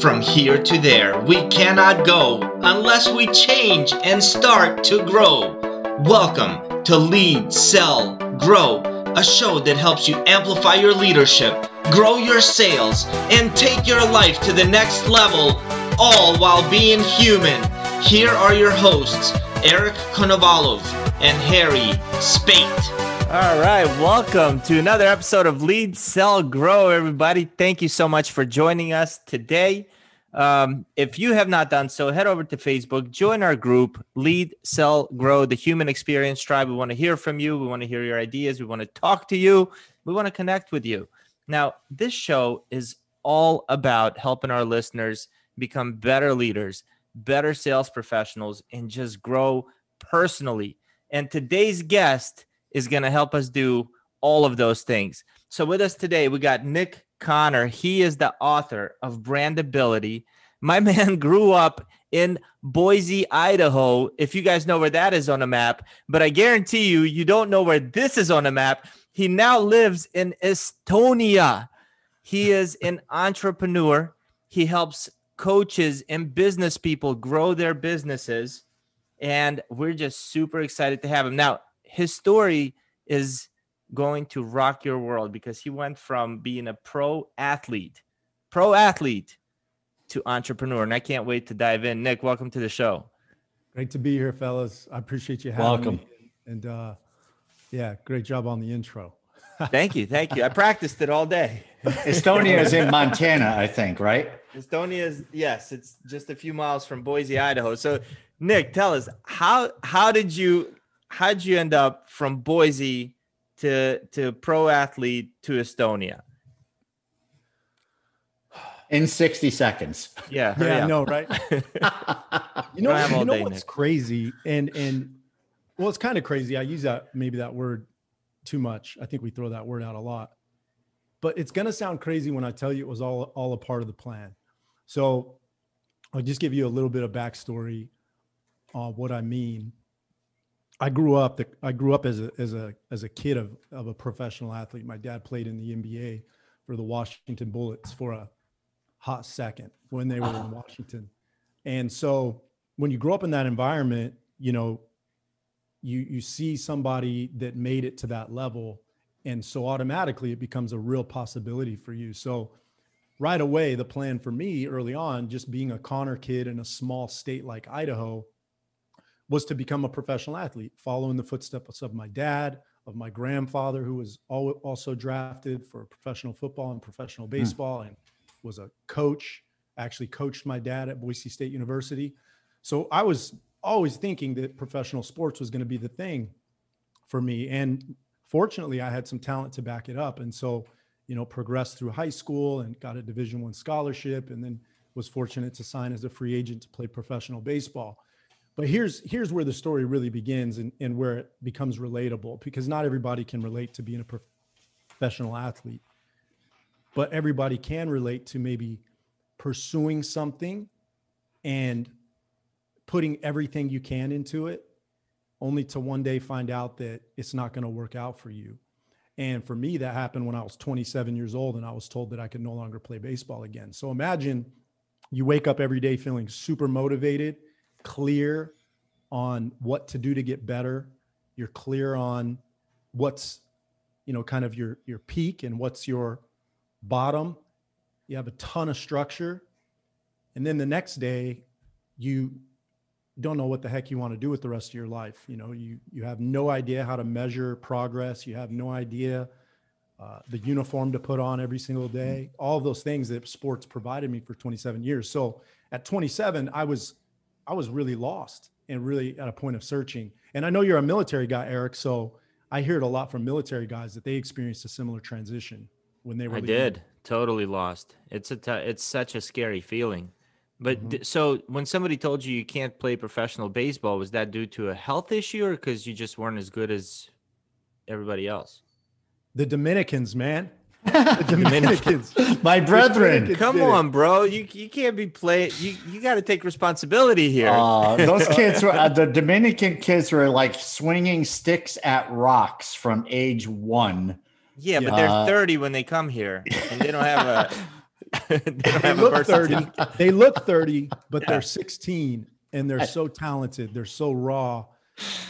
From here to there, we cannot go unless we change and start to grow. Welcome to Lead, Sell, Grow, a show that helps you amplify your leadership, grow your sales, and take your life to the next level, all while being human. Here are your hosts, Eric Konovalov and Harry Spate. All right, welcome to another episode of Lead, Sell, Grow, everybody. Thank you so much for joining us today. Um, if you have not done so, head over to Facebook, join our group, Lead, Sell, Grow, the Human Experience Tribe. We want to hear from you. We want to hear your ideas. We want to talk to you. We want to connect with you. Now, this show is all about helping our listeners become better leaders, better sales professionals, and just grow personally. And today's guest is going to help us do all of those things. So, with us today, we got Nick Connor. He is the author of Brandability. My man grew up in Boise, Idaho. If you guys know where that is on a map, but I guarantee you, you don't know where this is on a map. He now lives in Estonia. He is an entrepreneur. He helps coaches and business people grow their businesses. And we're just super excited to have him. Now, his story is going to rock your world because he went from being a pro athlete, pro athlete to entrepreneur. And I can't wait to dive in. Nick, welcome to the show. Great to be here, fellas. I appreciate you having welcome. me. And uh, yeah, great job on the intro. thank you. Thank you. I practiced it all day. Estonia is in Montana, I think, right? Estonia is yes, it's just a few miles from Boise, Idaho. So Nick, tell us how how did you how'd you end up from Boise to to pro athlete to Estonia? In 60 seconds. Yeah. Yeah, I know, right? you know, you know what's Nick. crazy? And and well, it's kind of crazy. I use that maybe that word too much. I think we throw that word out a lot. But it's gonna sound crazy when I tell you it was all all a part of the plan. So I'll just give you a little bit of backstory on what I mean. I grew up. The, I grew up as a as a as a kid of of a professional athlete. My dad played in the NBA for the Washington Bullets for a hot second when they were in ah. Washington, and so when you grow up in that environment, you know, you you see somebody that made it to that level, and so automatically it becomes a real possibility for you. So right away, the plan for me early on, just being a Connor kid in a small state like Idaho was to become a professional athlete, following the footsteps of my dad, of my grandfather, who was also drafted for professional football and professional hmm. baseball mm. and was a coach, actually coached my dad at Boise State University. So I was always thinking that professional sports was going to be the thing for me. And fortunately, I had some talent to back it up. And so, you know, progressed through high school and got a Division One scholarship and then was fortunate to sign as a free agent to play professional baseball but here's here's where the story really begins and, and where it becomes relatable because not everybody can relate to being a professional athlete. But everybody can relate to maybe pursuing something and putting everything you can into it only to one day find out that it's not going to work out for you. And for me that happened when i was 27 years old and i was told that i could no longer play baseball again. So imagine you wake up every day feeling super motivated clear on what to do to get better. You're clear on what's, you know, kind of your your peak and what's your bottom. You have a ton of structure. And then the next day, you don't know what the heck you want to do with the rest of your life. You know, you you have no idea how to measure progress. You have no idea uh, the uniform to put on every single day. All those things that sports provided me for 27 years. So at 27, I was I was really lost and really at a point of searching. And I know you're a military guy, Eric. So I hear it a lot from military guys that they experienced a similar transition when they were. I did totally lost. It's a t- it's such a scary feeling. But mm-hmm. so when somebody told you you can't play professional baseball, was that due to a health issue or because you just weren't as good as everybody else? The Dominicans, man. The Dominicans, my brethren. Dominicans Come on, bro. You you can't be playing. You you got to take responsibility here. Uh, those kids were uh, the Dominican kids were like swinging sticks at rocks from age one. Yeah, but they're uh, 30 when they come here, and they don't have a. they, they look 30. they look 30, but yeah. they're 16 and they're so talented. They're so raw.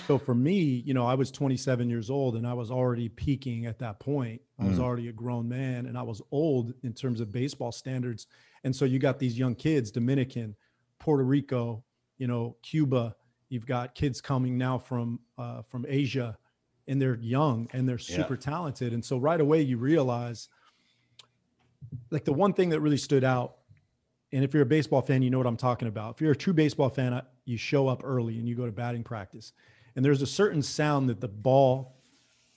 So for me, you know, I was 27 years old and I was already peaking at that point. I was mm. already a grown man and I was old in terms of baseball standards. And so you got these young kids, Dominican, Puerto Rico, you know, Cuba. You've got kids coming now from uh, from Asia, and they're young and they're super yeah. talented. And so right away you realize, like the one thing that really stood out, and if you're a baseball fan, you know what I'm talking about. If you're a true baseball fan, you show up early and you go to batting practice, and there's a certain sound that the ball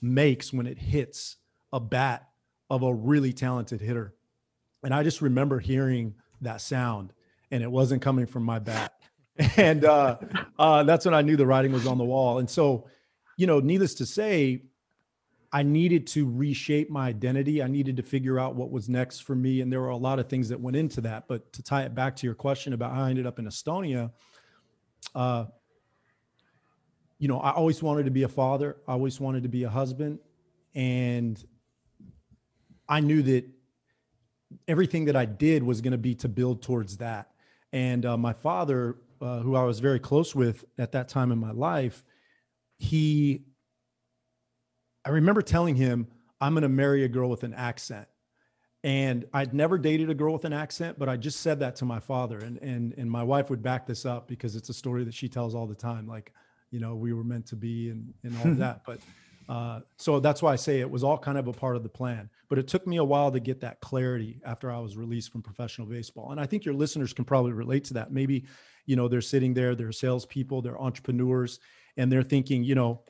makes when it hits a bat of a really talented hitter. And I just remember hearing that sound, and it wasn't coming from my bat. and uh, uh, that's when I knew the writing was on the wall. And so you know, needless to say, I needed to reshape my identity. I needed to figure out what was next for me. And there were a lot of things that went into that. But to tie it back to your question about how I ended up in Estonia, uh, you know, I always wanted to be a father, I always wanted to be a husband. And I knew that everything that I did was going to be to build towards that. And uh, my father, uh, who I was very close with at that time in my life, he I remember telling him, I'm going to marry a girl with an accent. And I'd never dated a girl with an accent, but I just said that to my father. And, and, and my wife would back this up because it's a story that she tells all the time. Like, you know, we were meant to be and, and all that. But uh, so that's why I say it was all kind of a part of the plan. But it took me a while to get that clarity after I was released from professional baseball. And I think your listeners can probably relate to that. Maybe, you know, they're sitting there, they're salespeople, they're entrepreneurs, and they're thinking, you know,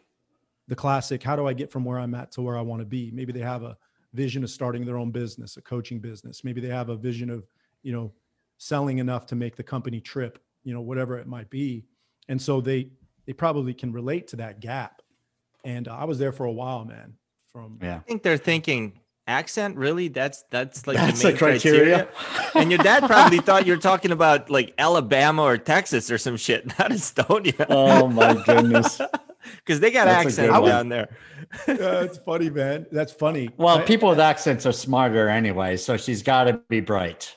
the classic, how do I get from where I'm at to where I want to be? Maybe they have a vision of starting their own business, a coaching business. Maybe they have a vision of, you know, selling enough to make the company trip, you know, whatever it might be. And so they they probably can relate to that gap. And uh, I was there for a while, man. From yeah, I think they're thinking accent really that's that's like that's the main criteria. criteria. and your dad probably thought you were talking about like alabama or texas or some shit not estonia oh my goodness because they got that's accents down there. Yeah, that's funny man. That's funny. Well I, people with accents are smarter anyway so she's got to be bright.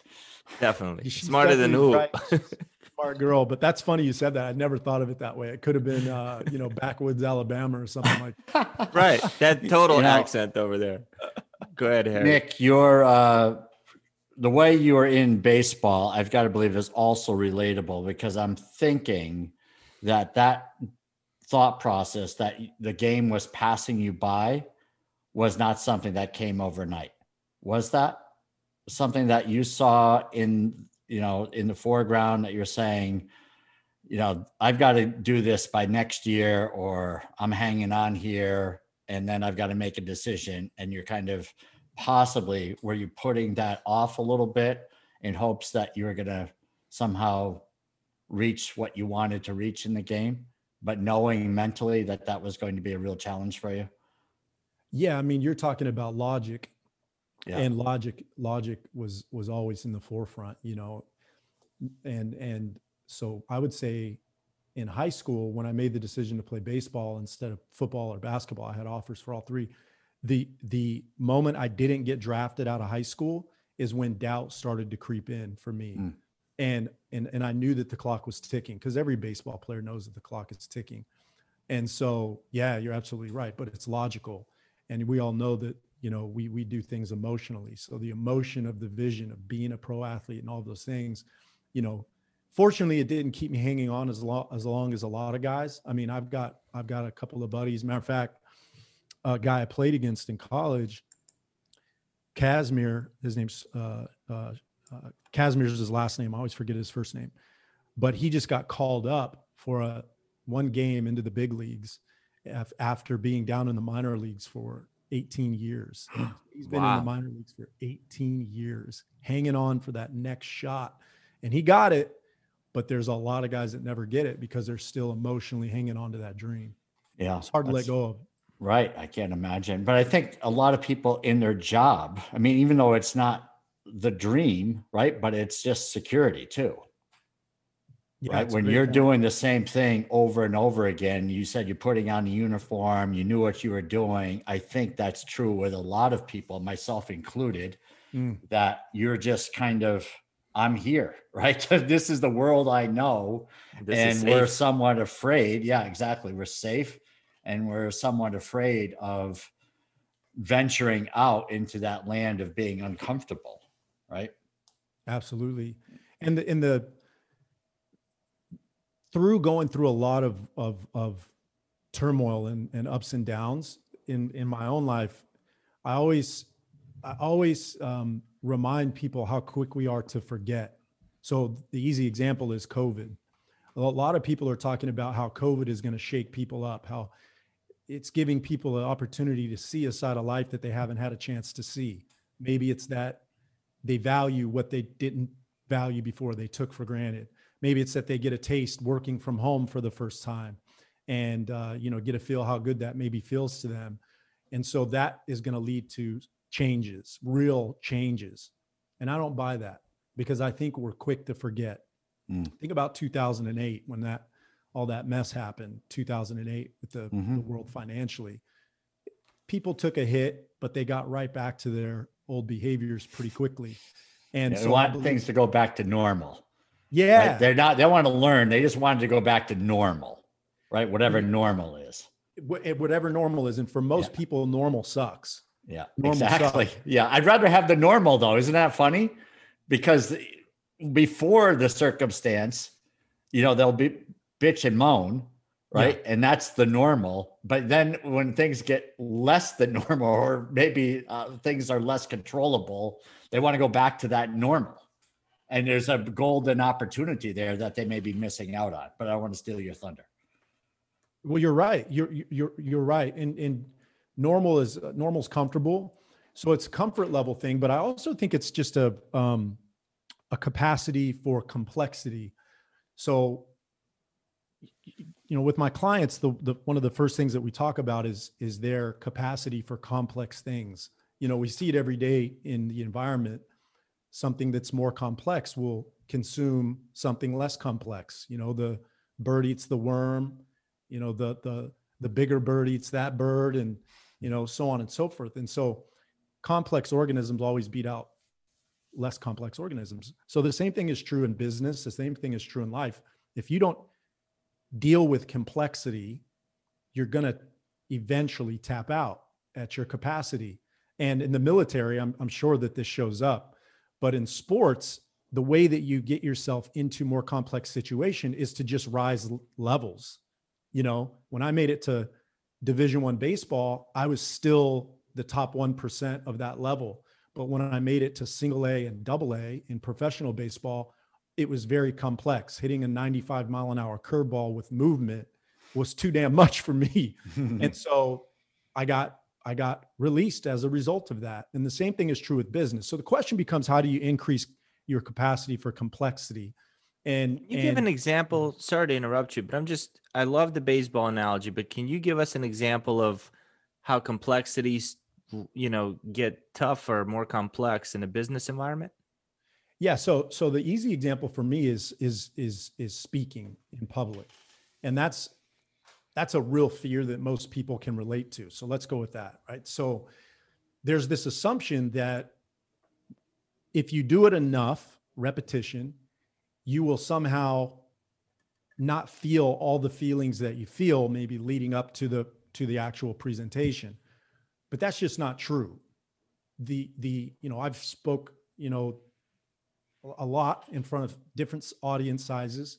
Definitely. She's smarter than who? smart girl but that's funny you said that. I never thought of it that way. It could have been uh you know backwoods alabama or something like right. That total you know, accent over there. Go ahead, Harry. Nick, your uh, the way you are in baseball, I've got to believe is also relatable because I'm thinking that that thought process that the game was passing you by was not something that came overnight. Was that something that you saw in you know in the foreground that you're saying? you know, I've got to do this by next year, or I'm hanging on here and then I've got to make a decision. And you're kind of possibly were you putting that off a little bit in hopes that you were going to somehow reach what you wanted to reach in the game, but knowing mentally that that was going to be a real challenge for you? Yeah, I mean, you're talking about logic, yeah. and logic logic was was always in the forefront, you know, and and so I would say in high school when I made the decision to play baseball instead of football or basketball. I had offers for all three. The the moment I didn't get drafted out of high school is when doubt started to creep in for me. Mm. And and and I knew that the clock was ticking because every baseball player knows that the clock is ticking. And so, yeah, you're absolutely right, but it's logical. And we all know that, you know, we we do things emotionally. So the emotion of the vision of being a pro athlete and all those things, you know, fortunately it didn't keep me hanging on as long as long as a lot of guys i mean i've got i've got a couple of buddies matter of fact a guy i played against in college casimir his name's uh, uh, uh casimir's his last name i always forget his first name but he just got called up for a one game into the big leagues after being down in the minor leagues for 18 years he's been wow. in the minor leagues for 18 years hanging on for that next shot and he got it but there's a lot of guys that never get it because they're still emotionally hanging on to that dream. Yeah. It's hard to let go of. Right. I can't imagine. But I think a lot of people in their job, I mean, even though it's not the dream, right? But it's just security too. yeah, right? When you're point. doing the same thing over and over again, you said you're putting on the uniform, you knew what you were doing. I think that's true with a lot of people, myself included, mm. that you're just kind of, I'm here, right? this is the world I know. This and we're somewhat afraid. Yeah, exactly. We're safe and we're somewhat afraid of venturing out into that land of being uncomfortable, right? Absolutely. And the, in the, through going through a lot of of of turmoil and, and ups and downs in in my own life, I always I always um, remind people how quick we are to forget. So the easy example is COVID. A lot of people are talking about how COVID is going to shake people up, how it's giving people an opportunity to see a side of life that they haven't had a chance to see. Maybe it's that they value what they didn't value before they took for granted. Maybe it's that they get a taste working from home for the first time and uh, you know get a feel how good that maybe feels to them. And so that is going to lead to changes real changes. And i don't buy that because i think we're quick to forget. Mm. think about 2008 when that all that mess happened 2008 with the, mm-hmm. the world financially. People took a hit but they got right back to their old behaviors pretty quickly and yeah, so want believe, things to go back to normal yeah. Right? They're not, they want to learn. They just wanted to go back to normal, right? Whatever normal is. Eh, whatever normal is. And for most yeah. people, normal sucks. Yeah, normal exactly. Sucks. Yeah. I'd rather have the normal though. Isn't that funny? Because before the circumstance, you know, they'll be bitch and moan, right? Yeah. And that's the normal. But then when things get less than normal, or maybe uh, things are less controllable, they want to go back to that normal and there's a golden opportunity there that they may be missing out on. But I want to steal your thunder. Well, you're right. You're you're you're right. And and normal is normal's comfortable, so it's comfort level thing. But I also think it's just a um, a capacity for complexity. So you know with my clients the, the one of the first things that we talk about is is their capacity for complex things. You know we see it every day in the environment. Something that's more complex will consume something less complex. You know the bird eats the worm you know the the the bigger bird eats that bird and you know so on and so forth. And so complex organisms always beat out less complex organisms. So the same thing is true in business the same thing is true in life. If you don't deal with complexity you're going to eventually tap out at your capacity and in the military I'm, I'm sure that this shows up but in sports, the way that you get yourself into more complex situation is to just rise levels. You know, when I made it to Division 1 baseball, I was still the top 1% of that level. But when I made it to single A and double A in professional baseball, it was very complex. Hitting a 95 mile an hour curveball with movement was too damn much for me. and so I got I got released as a result of that. And the same thing is true with business. So the question becomes how do you increase your capacity for complexity? And you and, give an example. Sorry to interrupt you, but I'm just I love the baseball analogy, but can you give us an example of how complexities you know get tougher, more complex in a business environment? Yeah, so so the easy example for me is is is is speaking in public. And that's that's a real fear that most people can relate to. So let's go with that, right? So there's this assumption that if you do it enough, repetition, you will somehow not feel all the feelings that you feel maybe leading up to the to the actual presentation. But that's just not true. The the you know, I've spoke, you know, a lot in front of different audience sizes,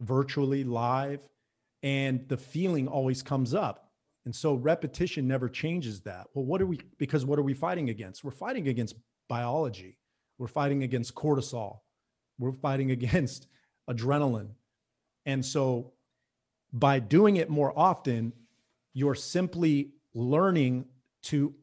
virtually live and the feeling always comes up. And so repetition never changes that. Well, what are we, because what are we fighting against? We're fighting against biology. We're fighting against cortisol. We're fighting against adrenaline. And so by doing it more often, you're simply learning to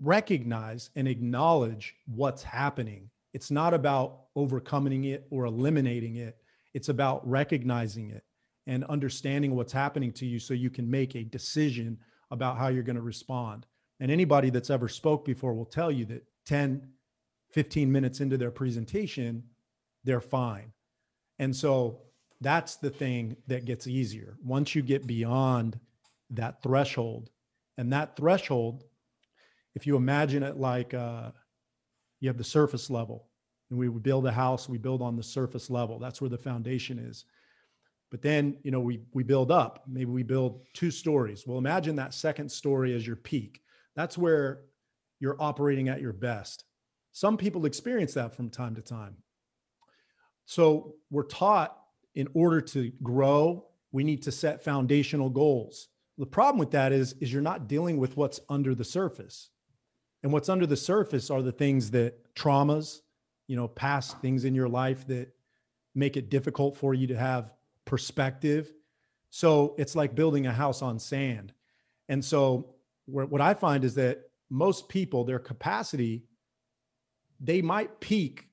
recognize and acknowledge what's happening. It's not about overcoming it or eliminating it. It's about recognizing it and understanding what's happening to you so you can make a decision about how you're going to respond. And anybody that's ever spoke before will tell you that 10, 15 minutes into their presentation, they're fine. And so that's the thing that gets easier once you get beyond that threshold and that threshold if you imagine it like uh, you have the surface level and we would build a house we build on the surface level. That's where the foundation is. But then you know we we build up. Maybe we build two stories. Well imagine that second story as your peak. That's where you're operating at your best. Some people experience that from time to time. So we're taught in order to grow, we need to set foundational goals. The problem with that is, is you're not dealing with what's under the surface. And what's under the surface are the things that traumas, you know, past things in your life that make it difficult for you to have perspective. So it's like building a house on sand. And so what I find is that most people, their capacity, they might peak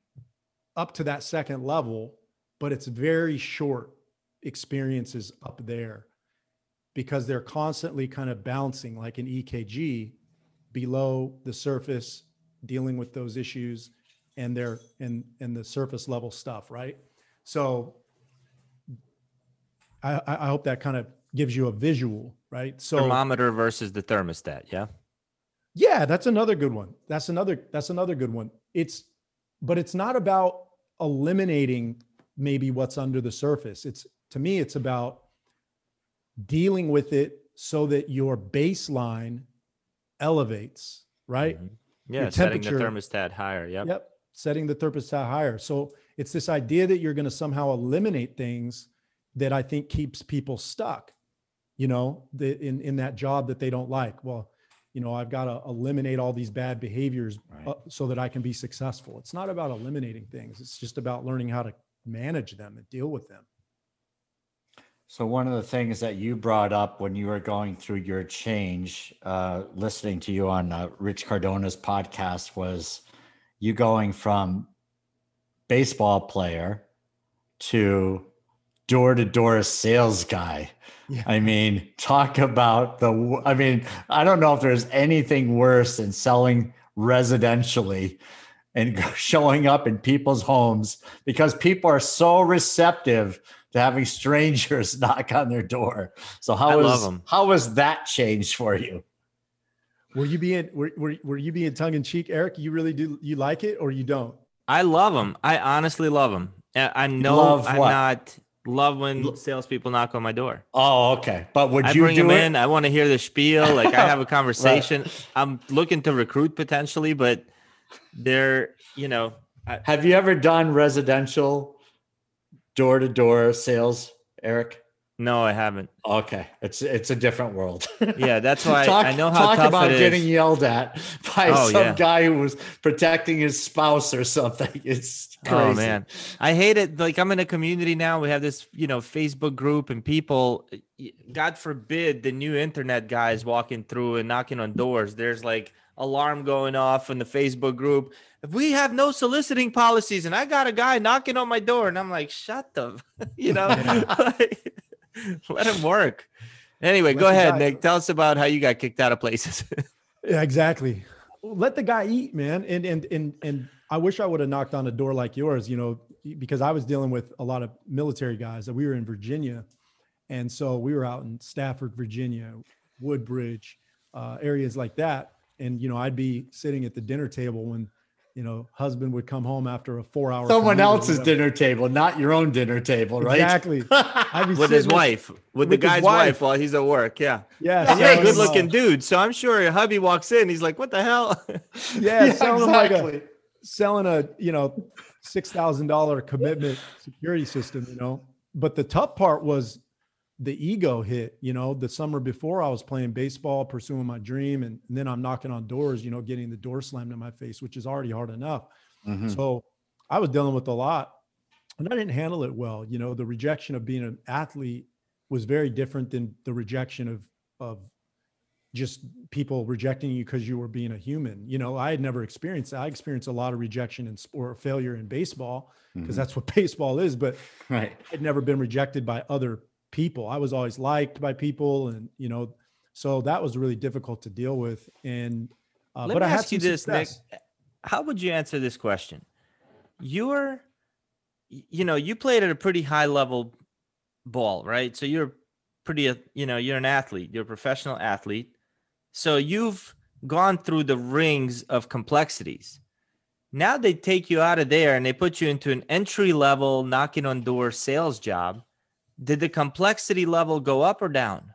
up to that second level but it's very short experiences up there because they're constantly kind of bouncing like an EKG below the surface, dealing with those issues and their and and the surface level stuff, right? So I, I hope that kind of gives you a visual, right? So thermometer versus the thermostat, yeah. Yeah, that's another good one. That's another that's another good one. It's but it's not about eliminating maybe what's under the surface. It's to me, it's about dealing with it so that your baseline elevates, right? Mm-hmm. Yeah, setting the thermostat higher. Yep. Yep. Setting the thermostat higher. So it's this idea that you're going to somehow eliminate things that I think keeps people stuck, you know, the, in, in that job that they don't like. Well, you know, I've got to eliminate all these bad behaviors right. uh, so that I can be successful. It's not about eliminating things. It's just about learning how to manage them and deal with them. So one of the things that you brought up when you were going through your change, uh, listening to you on uh, Rich Cardona's podcast, was you going from baseball player to door to door sales guy. Yeah. I mean, talk about the. I mean, I don't know if there's anything worse than selling residentially and showing up in people's homes because people are so receptive to having strangers knock on their door. So how was how was that changed for you? Were you being were, were, were you being tongue in cheek, Eric? You really do you like it or you don't? I love them. I honestly love them. I know I'm not love when salespeople knock on my door. Oh, okay. But would I you bring them it? in? I want to hear the spiel. Like I have a conversation. right. I'm looking to recruit potentially, but they're you know I, have you ever done residential door to door sales eric no i haven't. Okay. It's it's a different world. Yeah that's why talk, i know how to talk about getting yelled at by oh, some yeah. guy who was protecting his spouse or something. It's oh, crazy. oh man. I hate it. Like i'm in a community now. We have this you know facebook group and people god forbid the new internet guys walking through and knocking on doors. There's like alarm going off in the Facebook group. If we have no soliciting policies and I got a guy knocking on my door and I'm like, shut the, you know, like, let him work. Anyway, let go ahead, guy, Nick. Tell us about how you got kicked out of places. yeah, exactly. Let the guy eat, man. And and and and I wish I would have knocked on a door like yours, you know, because I was dealing with a lot of military guys that we were in Virginia. And so we were out in Stafford, Virginia, Woodbridge, uh, areas like that and you know i'd be sitting at the dinner table when you know husband would come home after a four hour someone else's dinner table not your own dinner table right exactly with his wife with, with the guy's wife. wife. while he's at work yeah yeah and you're a good looking dude so i'm sure your hubby walks in he's like what the hell yeah, yeah selling exactly. like a selling a you know six thousand dollar commitment security system you know but the tough part was the ego hit, you know, the summer before I was playing baseball, pursuing my dream. And, and, then I'm knocking on doors, you know, getting the door slammed in my face, which is already hard enough. Mm-hmm. So I was dealing with a lot and I didn't handle it well. You know, the rejection of being an athlete was very different than the rejection of, of just people rejecting you because you were being a human. You know, I had never experienced that. I experienced a lot of rejection and sport failure in baseball because mm-hmm. that's what baseball is, but right. I'd never been rejected by other people. I was always liked by people, and you know, so that was really difficult to deal with. And uh, Let but me I ask you this, success. Nick. How would you answer this question? You're, you know, you played at a pretty high level ball, right? So you're pretty, uh, you know, you're an athlete, you're a professional athlete. So you've gone through the rings of complexities. Now they take you out of there and they put you into an entry level knocking on door sales job. Did the complexity level go up or down?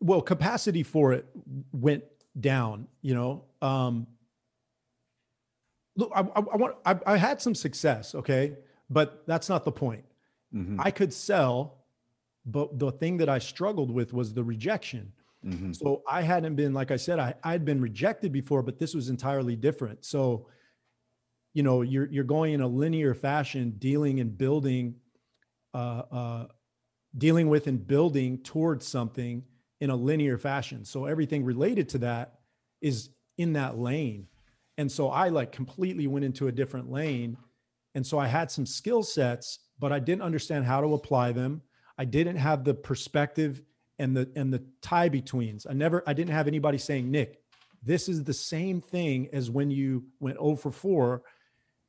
Well, capacity for it went down, you know. Um, look, I, I, I want I, I, had some success, okay, but that's not the point. Mm-hmm. I could sell, but the thing that I struggled with was the rejection. Mm-hmm. So I hadn't been, like I said, I I'd been rejected before, but this was entirely different. So, you know, you're you're going in a linear fashion, dealing and building, uh, uh, dealing with and building towards something in a linear fashion. So everything related to that is in that lane. And so I like completely went into a different lane. And so I had some skill sets, but I didn't understand how to apply them. I didn't have the perspective and the and the tie betweens. I never I didn't have anybody saying, Nick, this is the same thing as when you went 0 for 4.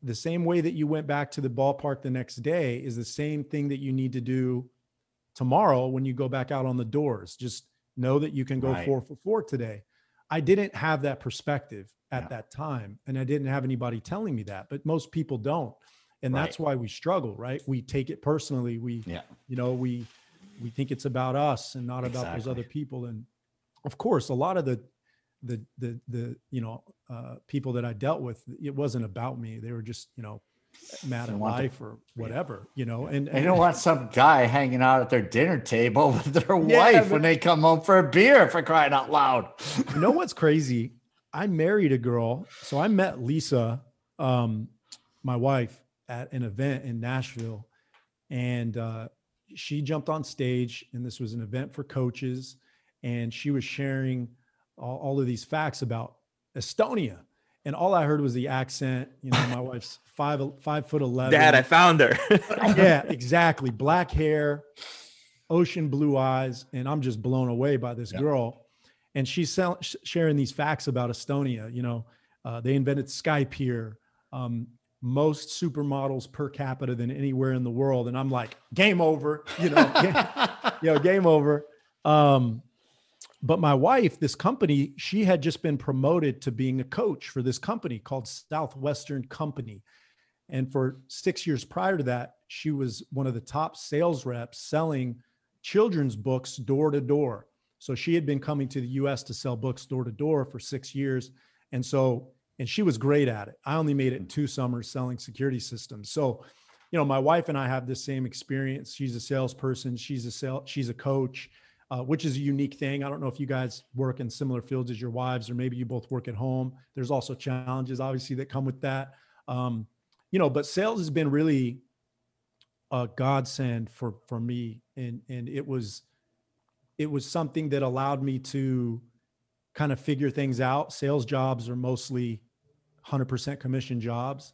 The same way that you went back to the ballpark the next day is the same thing that you need to do tomorrow when you go back out on the doors. Just know that you can go right. four for four today. I didn't have that perspective at yeah. that time. And I didn't have anybody telling me that, but most people don't. And right. that's why we struggle, right? We take it personally. We, yeah. you know, we, we think it's about us and not about those other people. And of course, a lot of the, the, the, the, you know, uh, people that I dealt with, it wasn't about me. They were just, you know, mad at life or whatever, you know. And, and, don't want some guy hanging out at their dinner table with their yeah, wife when they come home for a beer for crying out loud. you know what's crazy? I married a girl. So I met Lisa, um, my wife, at an event in Nashville. And uh, she jumped on stage, and this was an event for coaches. And she was sharing all, all of these facts about Estonia and all I heard was the accent. You know, my wife's five five foot eleven. Dad, I found her. yeah, exactly. Black hair, ocean blue eyes, and I'm just blown away by this girl. And she's sell, sharing these facts about Estonia. You know, uh, they invented Skype here. Um, most supermodels per capita than anywhere in the world, and I'm like, game over. You know, game, you know, game over. Um, but my wife, this company, she had just been promoted to being a coach for this company called Southwestern Company. And for six years prior to that, she was one of the top sales reps selling children's books door to door. So she had been coming to the US to sell books door to door for six years. And so, and she was great at it. I only made it in two summers selling security systems. So, you know, my wife and I have the same experience. She's a salesperson, she's a sale, she's a coach uh, which is a unique thing. I don't know if you guys work in similar fields as your wives, or maybe you both work at home. There's also challenges, obviously, that come with that. Um, you know, but sales has been really a godsend for for me, and and it was it was something that allowed me to kind of figure things out. Sales jobs are mostly 100% commission jobs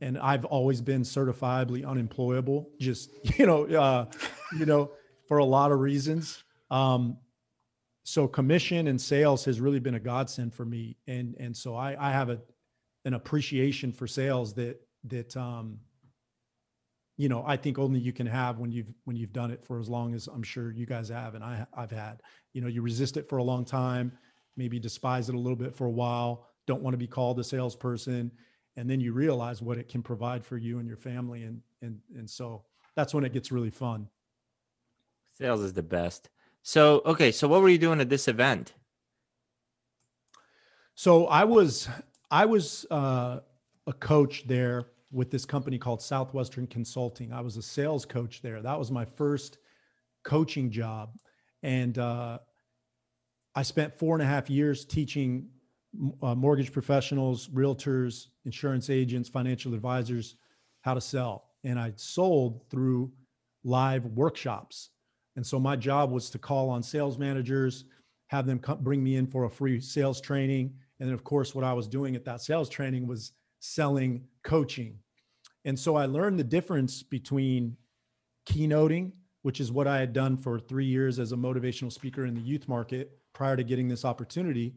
and I've always been certifiably unemployable. Just you know, uh, you know, for a lot of reasons. Um, so commission and sales has really been a godsend for me, and and so I I have a an appreciation for sales that that um, you know I think only you can have when you've when you've done it for as long as I'm sure you guys have, and I I've had. You know, you resist it for a long time, maybe despise it a little bit for a while, don't want to be called a salesperson, and then you realize what it can provide for you and your family, and and and so that's when it gets really fun. Sales is the best. So, okay. So what were you doing at this event? So I was, I was uh, a coach there with this company called Southwestern Consulting. I was a sales coach there. That was my first coaching job. And uh, I spent four and a half years teaching uh, mortgage professionals, realtors, insurance agents, financial advisors how to sell. And I sold through live workshops. And so my job was to call on sales managers, have them come, bring me in for a free sales training. And then, of course, what I was doing at that sales training was selling coaching. And so I learned the difference between keynoting, which is what I had done for three years as a motivational speaker in the youth market prior to getting this opportunity,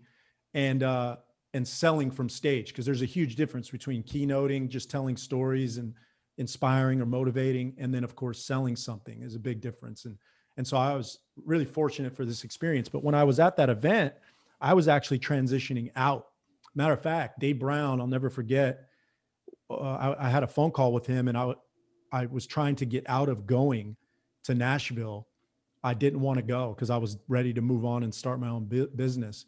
and uh, and selling from stage. Because there's a huge difference between keynoting, just telling stories and inspiring or motivating and then of course selling something is a big difference and and so i was really fortunate for this experience but when i was at that event i was actually transitioning out matter of fact dave brown i'll never forget uh, I, I, had a phone call with him and i i was trying to get out of going to nashville i didn't want to go because i was ready to move on and start my own bu- business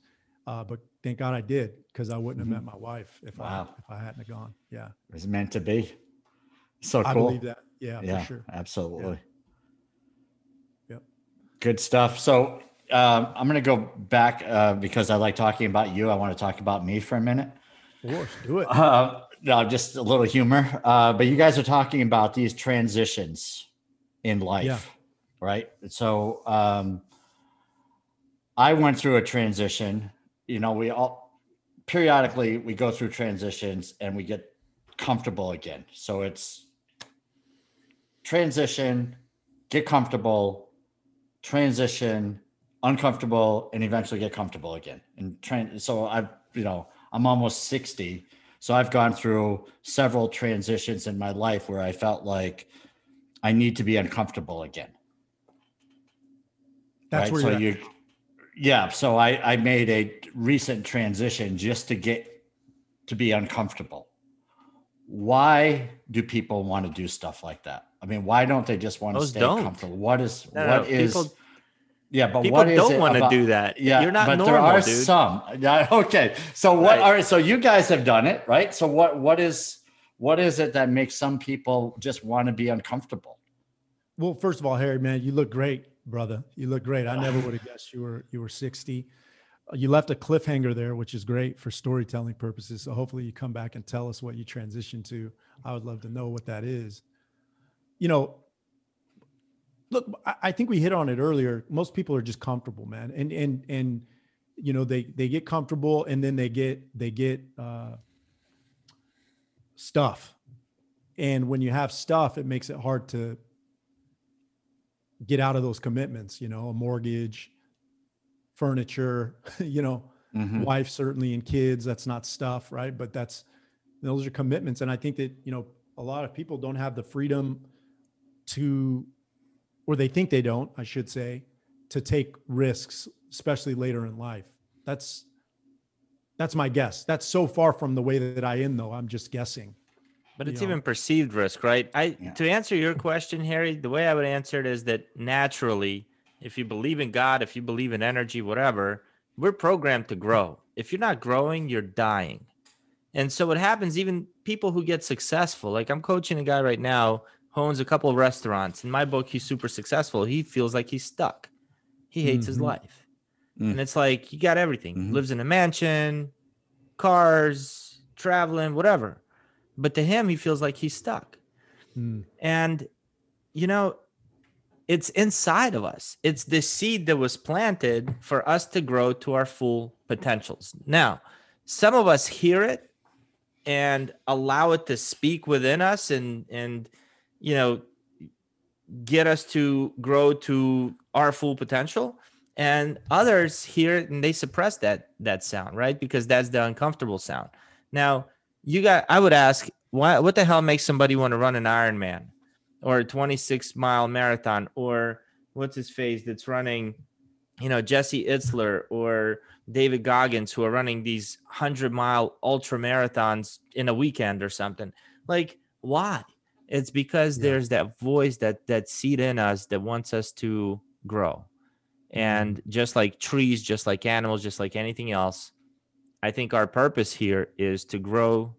uh, but thank god i did because i wouldn't mm-hmm. have met my wife if wow. i if i hadn't have gone yeah it was meant to be so cool. I believe that. Yeah, yeah, for sure. Absolutely. Yeah. Good stuff. So um, I'm going to go back uh, because I like talking about you. I want to talk about me for a minute. Of course, do it. Uh, no, just a little humor. Uh, but you guys are talking about these transitions in life, yeah. right? So um, I went through a transition. You know, we all periodically we go through transitions and we get comfortable again. So it's transition, get comfortable, transition, uncomfortable, and eventually get comfortable again. And train. So I've, you know, I'm almost 60. So I've gone through several transitions in my life where I felt like I need to be uncomfortable again. That's right? where so you yeah. So I, I made a recent transition just to get to be uncomfortable. Why do people want to do stuff like that? I mean, why don't they just want to stay don't. comfortable? What is no, what no, is? People, yeah, but people what is don't want to do that. Yeah, you're not but normal, there are dude. some. Yeah, okay. So what? Right. All right. So you guys have done it, right? So what? What is? What is it that makes some people just want to be uncomfortable? Well, first of all, Harry, man, you look great, brother. You look great. I never would have guessed you were you were 60. You left a cliffhanger there, which is great for storytelling purposes. So hopefully you come back and tell us what you transitioned to. I would love to know what that is you know, look, I think we hit on it earlier. Most people are just comfortable, man, and and and you know they they get comfortable and then they get they get uh, stuff, and when you have stuff, it makes it hard to get out of those commitments. You know, a mortgage, furniture, you know, mm-hmm. wife certainly and kids. That's not stuff, right? But that's those are commitments, and I think that you know a lot of people don't have the freedom to, or they think they don't, I should say, to take risks, especially later in life. That's that's my guess. That's so far from the way that I am, though. I'm just guessing. But it's you know? even perceived risk, right? I yeah. to answer your question, Harry, the way I would answer it is that naturally, if you believe in God, if you believe in energy, whatever, we're programmed to grow. If you're not growing, you're dying. And so what happens, even people who get successful, like I'm coaching a guy right now who owns a couple of restaurants. In my book, he's super successful. He feels like he's stuck. He hates mm-hmm. his life. Mm. And it's like he got everything. Mm-hmm. Lives in a mansion, cars, traveling, whatever. But to him, he feels like he's stuck. Mm. And you know, it's inside of us. It's the seed that was planted for us to grow to our full potentials. Now, some of us hear it and allow it to speak within us and and you know get us to grow to our full potential and others hear it and they suppress that that sound right because that's the uncomfortable sound now you got i would ask why what the hell makes somebody want to run an ironman or a 26 mile marathon or what's his face that's running you know jesse itzler or david goggins who are running these 100 mile ultra marathons in a weekend or something like why it's because yeah. there's that voice that that seed in us that wants us to grow. And mm-hmm. just like trees, just like animals, just like anything else, I think our purpose here is to grow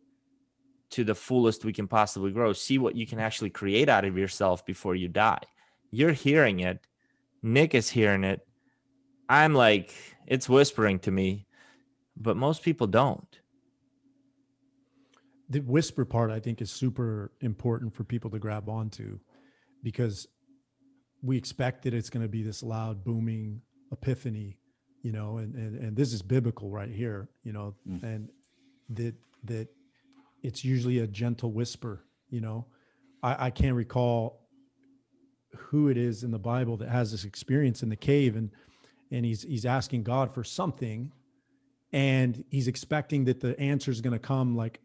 to the fullest we can possibly grow. See what you can actually create out of yourself before you die. You're hearing it. Nick is hearing it. I'm like, it's whispering to me, but most people don't the whisper part I think is super important for people to grab onto because we expect that it's going to be this loud booming epiphany you know and, and and this is biblical right here you know mm. and that that it's usually a gentle whisper you know I, I can't recall who it is in the bible that has this experience in the cave and and he's he's asking god for something and he's expecting that the answer is going to come like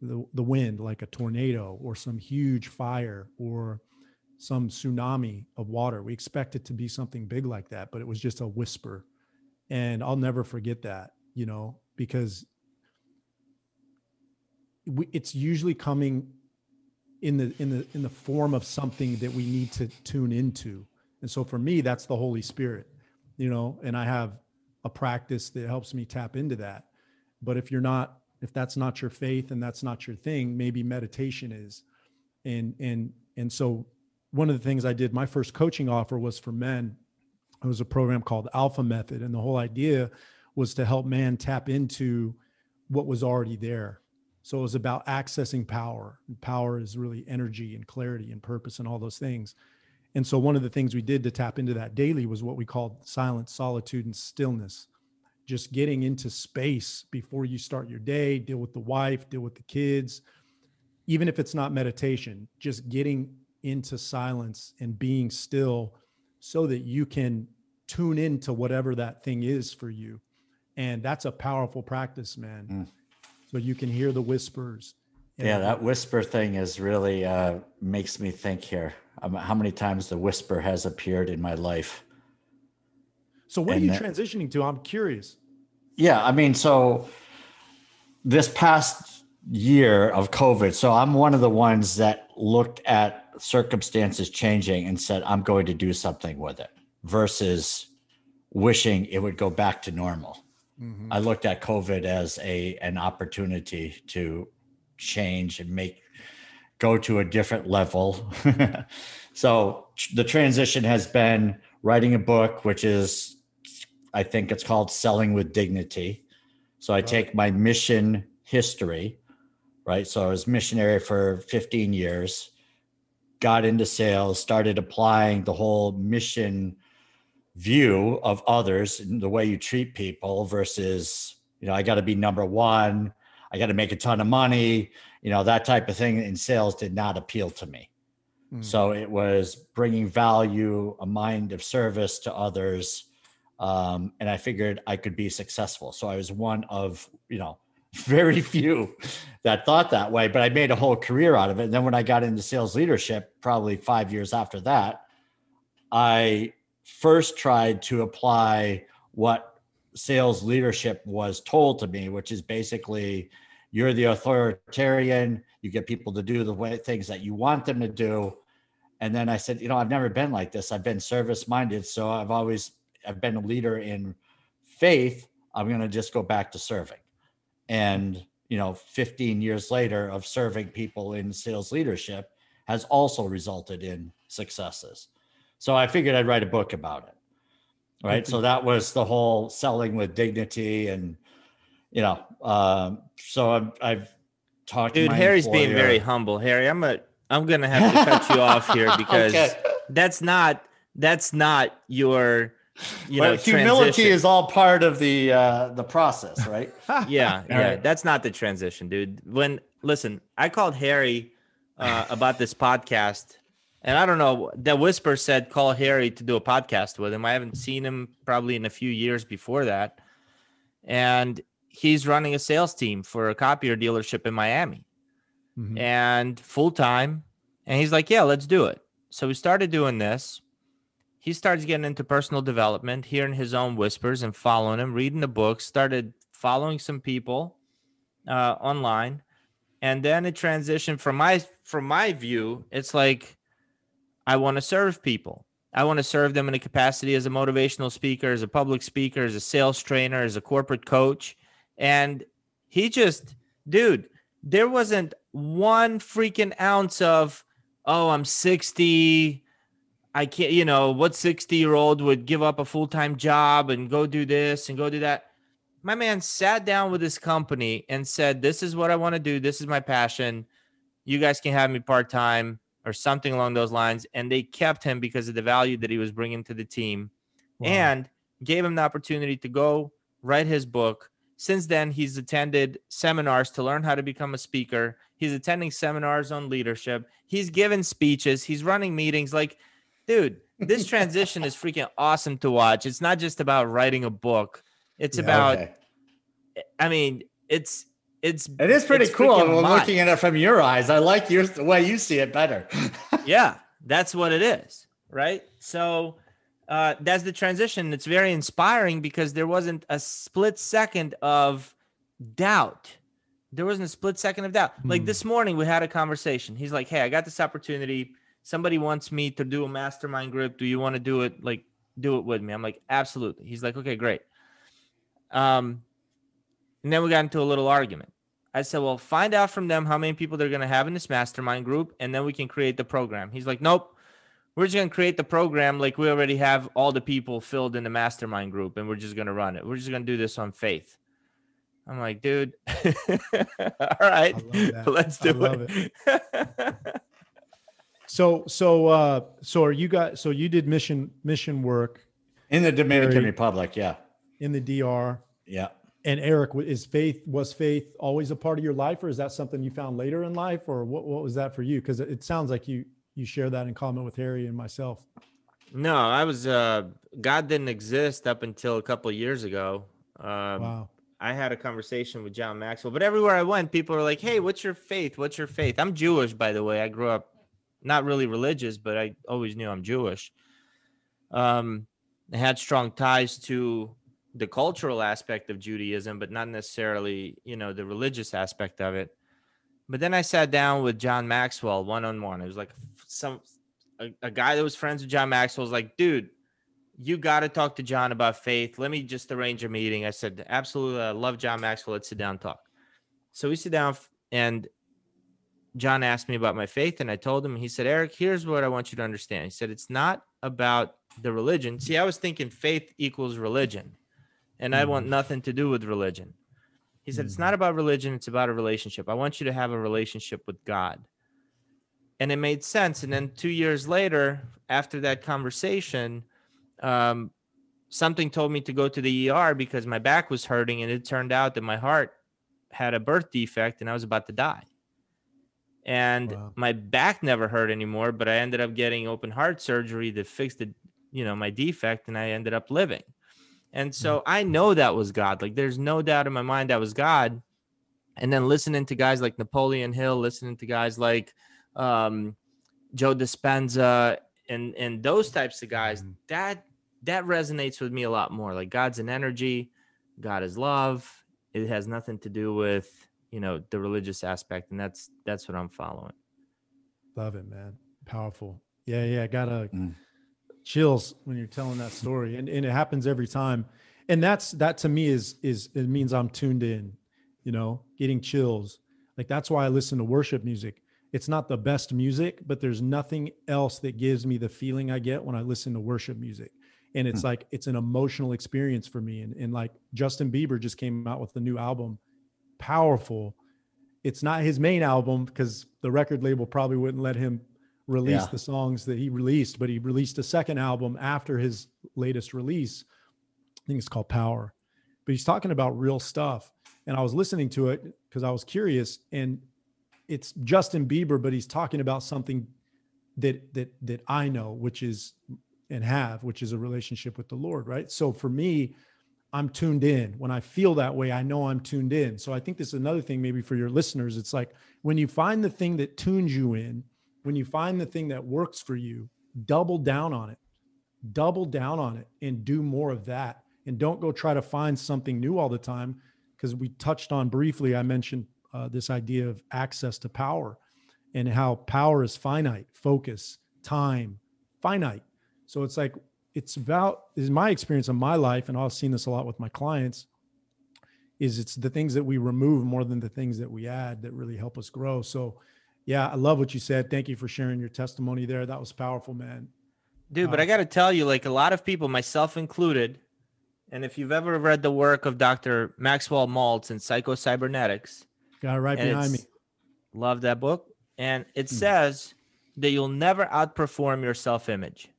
the, the wind like a tornado or some huge fire or some tsunami of water. We expect it to be something big like that, but it was just a whisper. And I'll never forget that, you know, because we, it's usually coming in the in the in the form of something that we need to tune into. And so for me, that's the Holy Spirit, you know, and I have a practice that helps me tap into that. But if you're not if that's not your faith and that's not your thing maybe meditation is and and and so one of the things i did my first coaching offer was for men it was a program called alpha method and the whole idea was to help man tap into what was already there so it was about accessing power and power is really energy and clarity and purpose and all those things and so one of the things we did to tap into that daily was what we called silence solitude and stillness just getting into space before you start your day, deal with the wife, deal with the kids, even if it's not meditation, just getting into silence and being still so that you can tune into whatever that thing is for you. And that's a powerful practice, man. Mm. So you can hear the whispers. Yeah, that whisper thing is really uh, makes me think here um, how many times the whisper has appeared in my life. So what and are you that, transitioning to? I'm curious. Yeah, I mean, so this past year of COVID, so I'm one of the ones that looked at circumstances changing and said, I'm going to do something with it versus wishing it would go back to normal. Mm-hmm. I looked at COVID as a an opportunity to change and make go to a different level. so the transition has been writing a book, which is I think it's called Selling with Dignity. So I take my mission history, right? So I was missionary for 15 years, got into sales, started applying the whole mission view of others and the way you treat people versus, you know, I got to be number one, I got to make a ton of money, you know, that type of thing in sales did not appeal to me. Mm. So it was bringing value, a mind of service to others um, and I figured I could be successful. So I was one of you know very few that thought that way, but I made a whole career out of it. And then when I got into sales leadership, probably five years after that, I first tried to apply what sales leadership was told to me, which is basically you're the authoritarian, you get people to do the way things that you want them to do. And then I said, you know, I've never been like this. I've been service minded. So I've always I've been a leader in faith, I'm going to just go back to serving. And, you know, 15 years later of serving people in sales leadership has also resulted in successes. So I figured I'd write a book about it. Right. So that was the whole selling with dignity and, you know, um, so I've, I've talked. Dude, Harry's being very humble. Harry, I'm a, I'm gonna have to cut you off here because okay. that's not that's not your you know, humility transition. is all part of the uh the process, right? yeah, yeah. Right. That's not the transition, dude. When listen, I called Harry uh, about this podcast, and I don't know. The whisper said call Harry to do a podcast with him. I haven't seen him probably in a few years before that, and he's running a sales team for a copier dealership in Miami, mm-hmm. and full time. And he's like, "Yeah, let's do it." So we started doing this he starts getting into personal development, hearing his own whispers and following him, reading the books, started following some people uh, online. And then it transitioned from my from my view, it's like I want to serve people. I want to serve them in a capacity as a motivational speaker, as a public speaker, as a sales trainer, as a corporate coach. And he just, dude, there wasn't one freaking ounce of, oh, I'm 60, I can't, you know, what 60 year old would give up a full time job and go do this and go do that? My man sat down with his company and said, This is what I want to do. This is my passion. You guys can have me part time or something along those lines. And they kept him because of the value that he was bringing to the team wow. and gave him the opportunity to go write his book. Since then, he's attended seminars to learn how to become a speaker. He's attending seminars on leadership. He's given speeches. He's running meetings. Like, dude, this transition is freaking awesome to watch. It's not just about writing a book. It's yeah, about, okay. I mean, it's it's it is pretty cool. When looking at it from your eyes. I like your the way you see it better. yeah, that's what it is, right? So uh, that's the transition. It's very inspiring because there wasn't a split second of doubt. There wasn't a split second of doubt. Like hmm. this morning, we had a conversation. He's like, "Hey, I got this opportunity. Somebody wants me to do a mastermind group. Do you want to do it? Like, do it with me?" I'm like, "Absolutely." He's like, "Okay, great." Um, and then we got into a little argument. I said, well, find out from them how many people they're going to have in this mastermind group, and then we can create the program. He's like, nope, we're just going to create the program like we already have all the people filled in the mastermind group, and we're just going to run it. We're just going to do this on faith. I'm like, dude, all right, let's do it. it. so, so, uh, so are you guys, so you did mission, mission work in the Dominican Republic. Yeah. In the DR. Yeah. And Eric, is faith was faith always a part of your life, or is that something you found later in life, or what, what was that for you? Because it sounds like you you share that in common with Harry and myself. No, I was uh God didn't exist up until a couple years ago. Um, wow. I had a conversation with John Maxwell, but everywhere I went, people were like, "Hey, what's your faith? What's your faith?" I'm Jewish, by the way. I grew up not really religious, but I always knew I'm Jewish. Um, I had strong ties to the cultural aspect of Judaism, but not necessarily, you know, the religious aspect of it. But then I sat down with John Maxwell one on one. It was like some a, a, guy that was friends with John Maxwell was like, dude, you got to talk to John about faith. Let me just arrange a meeting. I said, absolutely. I love John Maxwell. Let's sit down talk. So we sit down and John asked me about my faith, and I told him, he said, Eric, here's what I want you to understand. He said, it's not about the religion. See, I was thinking faith equals religion and I want mm-hmm. nothing to do with religion. He said, It's not mm-hmm. about religion, it's about a relationship. I want you to have a relationship with God. And it made sense. And then two years later, after that conversation, um, something told me to go to the ER because my back was hurting. And it turned out that my heart had a birth defect and I was about to die. And wow. my back never hurt anymore, but I ended up getting open heart surgery to fix the, you know, my defect and I ended up living. And so mm. I know that was God. Like there's no doubt in my mind that was God. And then listening to guys like Napoleon Hill, listening to guys like um, Joe Dispenza and and those types of guys, mm. that that resonates with me a lot more. Like God's an energy, God is love. It has nothing to do with, you know, the religious aspect. And that's that's what I'm following. Love it, man. Powerful. Yeah, yeah. Gotta mm chills when you're telling that story and, and it happens every time. And that's that to me is is it means i'm tuned in you know getting chills. Like that's why i listen to worship music. It's not the best music but there's nothing else that gives me the feeling i get when i listen to worship music. And it's hmm. like it's an emotional experience for me. And, and like justin bieber just came out with a new album powerful. It's not his main album because the record label probably wouldn't let him release yeah. the songs that he released, but he released a second album after his latest release. I think it's called Power. But he's talking about real stuff. And I was listening to it because I was curious. And it's Justin Bieber, but he's talking about something that that that I know, which is and have, which is a relationship with the Lord, right? So for me, I'm tuned in. When I feel that way, I know I'm tuned in. So I think this is another thing maybe for your listeners. It's like when you find the thing that tunes you in, when you find the thing that works for you, double down on it, double down on it and do more of that. And don't go try to find something new all the time. Because we touched on briefly, I mentioned uh, this idea of access to power and how power is finite, focus, time, finite. So it's like, it's about, is my experience in my life, and I've seen this a lot with my clients, is it's the things that we remove more than the things that we add that really help us grow. So yeah, I love what you said. Thank you for sharing your testimony there. That was powerful, man. Dude, uh, but I got to tell you, like a lot of people, myself included, and if you've ever read the work of Dr. Maxwell Maltz and Psycho-Cybernetics, got it right behind me. Love that book. And it mm. says that you'll never outperform your self image.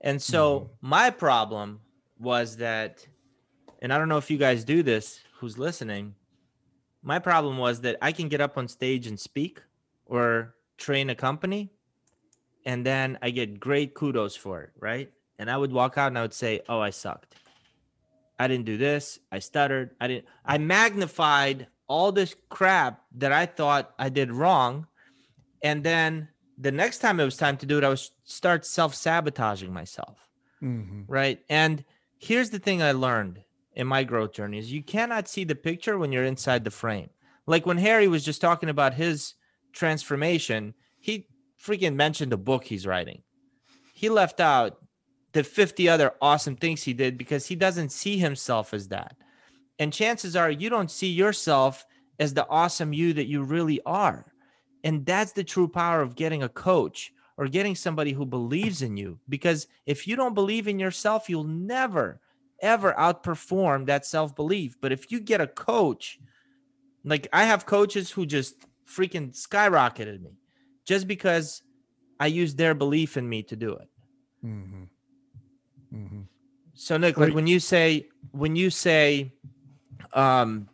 And so mm. my problem was that, and I don't know if you guys do this, who's listening. My problem was that I can get up on stage and speak, or train a company and then I get great kudos for it, right? And I would walk out and I would say, "Oh, I sucked. I didn't do this. I stuttered. I didn't I magnified all this crap that I thought I did wrong. And then the next time it was time to do it, I would start self sabotaging myself. Mm-hmm. Right. And here's the thing I learned in my growth journey is you cannot see the picture when you're inside the frame. Like when Harry was just talking about his transformation, he freaking mentioned the book he's writing. He left out the 50 other awesome things he did because he doesn't see himself as that. And chances are you don't see yourself as the awesome you that you really are. And that's the true power of getting a coach or getting somebody who believes in you. Because if you don't believe in yourself, you'll never, ever outperform that self belief. But if you get a coach, like I have coaches who just freaking skyrocketed me just because I used their belief in me to do it. Mm-hmm. Mm-hmm. So Nick, like when you say when you say um